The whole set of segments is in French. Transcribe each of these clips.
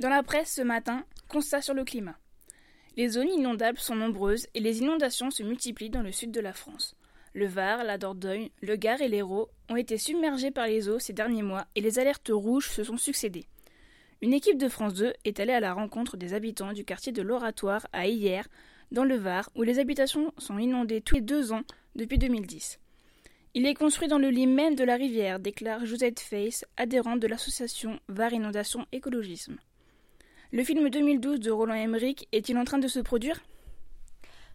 Dans la presse ce matin, constat sur le climat. Les zones inondables sont nombreuses et les inondations se multiplient dans le sud de la France. Le Var, la Dordogne, le Gard et l'Hérault ont été submergés par les eaux ces derniers mois et les alertes rouges se sont succédées. Une équipe de France 2 est allée à la rencontre des habitants du quartier de l'Oratoire à Hier, dans le Var, où les habitations sont inondées tous les deux ans depuis 2010. Il est construit dans le lit même de la rivière, déclare Josette Face, adhérente de l'association Var Inondation Écologisme. Le film 2012 de Roland Emmerich est-il en train de se produire?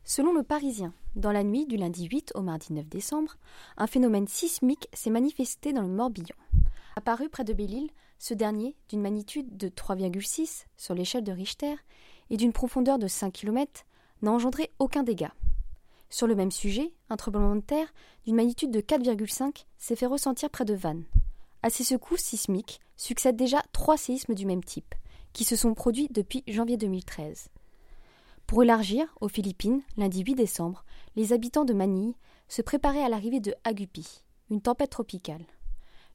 Selon le Parisien, dans la nuit du lundi 8 au mardi 9 décembre, un phénomène sismique s'est manifesté dans le Morbihan. Apparu près de Belle-Île, ce dernier, d'une magnitude de 3,6 sur l'échelle de Richter et d'une profondeur de 5 km, n'a engendré aucun dégât. Sur le même sujet, un tremblement de terre d'une magnitude de 4,5 s'est fait ressentir près de Vannes. À ces secousses sismiques succèdent déjà trois séismes du même type, qui se sont produits depuis janvier 2013. Pour élargir, aux Philippines, lundi 8 décembre, les habitants de Manille se préparaient à l'arrivée de Agupi, une tempête tropicale.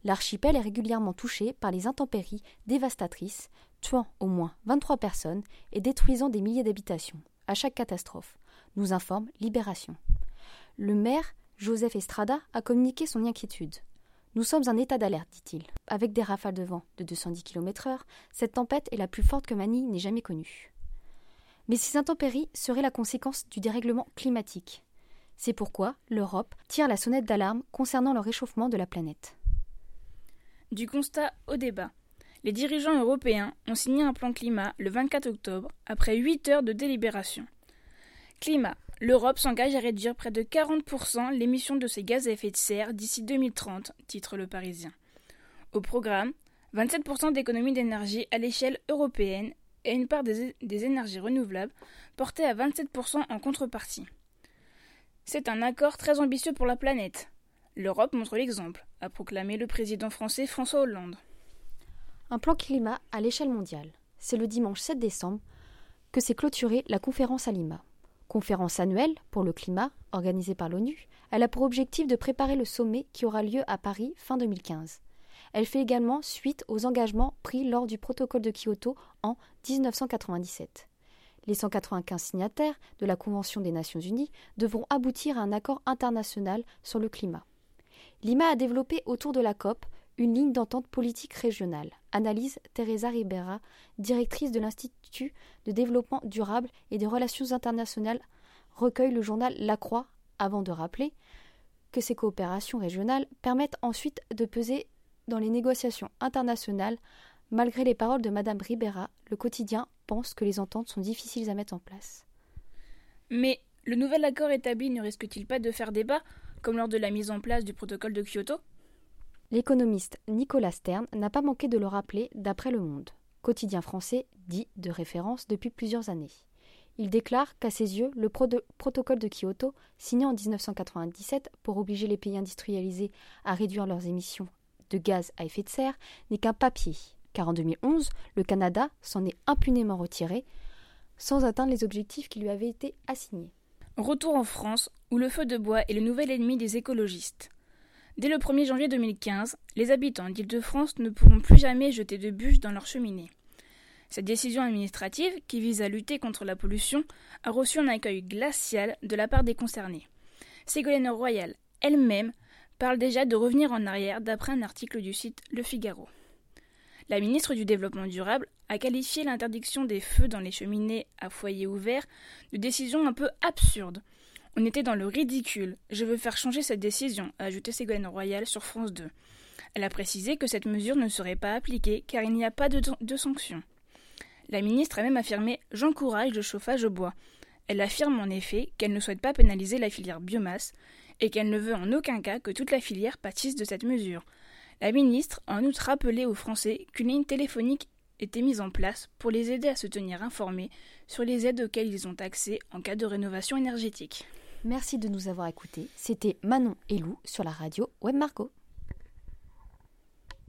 L'archipel est régulièrement touché par les intempéries dévastatrices, tuant au moins 23 personnes et détruisant des milliers d'habitations, à chaque catastrophe, nous informe Libération. Le maire, Joseph Estrada, a communiqué son inquiétude. Nous sommes en état d'alerte, dit-il. Avec des rafales de vent de 210 km/h, cette tempête est la plus forte que Manille n'ait jamais connue. Mais ces intempéries seraient la conséquence du dérèglement climatique. C'est pourquoi l'Europe tire la sonnette d'alarme concernant le réchauffement de la planète. Du constat au débat. Les dirigeants européens ont signé un plan climat le 24 octobre, après 8 heures de délibération. Climat. L'Europe s'engage à réduire près de 40% l'émission de ses gaz à effet de serre d'ici 2030, titre le Parisien. Au programme, 27% d'économie d'énergie à l'échelle européenne et une part des, des, énergies renouvelables portée à 27% en contrepartie. C'est un accord très ambitieux pour la planète. L'Europe montre l'exemple, a proclamé le président français François Hollande. Un plan climat à l'échelle mondiale. C'est le dimanche 7 décembre que s'est clôturée la conférence à Lima. Conférence annuelle pour le climat organisée par l'ONU, elle a pour objectif de préparer le sommet qui aura lieu à Paris fin 2015. Elle fait également suite aux engagements pris lors du protocole de Kyoto en 1997. Les 195 signataires de la Convention des Nations Unies devront aboutir à un accord international sur le climat. Lima a développé autour de la COP une ligne d'entente politique régionale, analyse Teresa Ribera, directrice de l'Institut de développement durable et des relations internationales, recueille le journal La Croix avant de rappeler que ces coopérations régionales permettent ensuite de peser dans les négociations internationales. Malgré les paroles de Madame Ribera, le quotidien pense que les ententes sont difficiles à mettre en place. Mais le nouvel accord établi ne risque-t-il pas de faire débat, comme lors de la mise en place du protocole de Kyoto? L'économiste Nicolas Stern n'a pas manqué de le rappeler d'après Le Monde, quotidien français dit de référence depuis plusieurs années. Il déclare qu'à ses yeux, le pro protocole de Kyoto, signé en 1997 pour obliger les pays industrialisés à réduire leurs émissions de gaz à effet de serre, n'est qu'un papier, car en 2011, le Canada s'en est impunément retiré sans atteindre les objectifs qui lui avaient été assignés. Retour en France, où le feu de bois est le nouvel ennemi des écologistes. Dès le 1er janvier 2015, les habitants d'Île-de-France ne pourront plus jamais jeter de bûches dans leurs cheminées. Cette décision administrative, qui vise à lutter contre la pollution, a reçu un accueil glacial de la part des concernés. Ségolène Royal elle-même parle déjà de revenir en arrière d'après un article du site Le Figaro. La ministre du Développement durable a qualifié l'interdiction des feux dans les cheminées à foyer ouvert de décision un peu absurde, on était dans le ridicule. Je veux faire changer cette décision, a ajouté Ségolène Royal sur France 2. Elle a précisé que cette mesure ne serait pas appliquée car il n'y a pas de, de sanction. La ministre a même affirmé J'encourage le chauffage au bois. Elle affirme en effet qu'elle ne souhaite pas pénaliser la filière biomasse et qu'elle ne veut en aucun cas que toute la filière pâtisse de cette mesure. La ministre a en outre rappelé aux Français qu'une ligne téléphonique était mise en place pour les aider à se tenir informés sur les aides auxquelles ils ont accès en cas de rénovation énergétique. Merci de nous avoir écoutés. C'était Manon et Lou sur la radio Web Marco.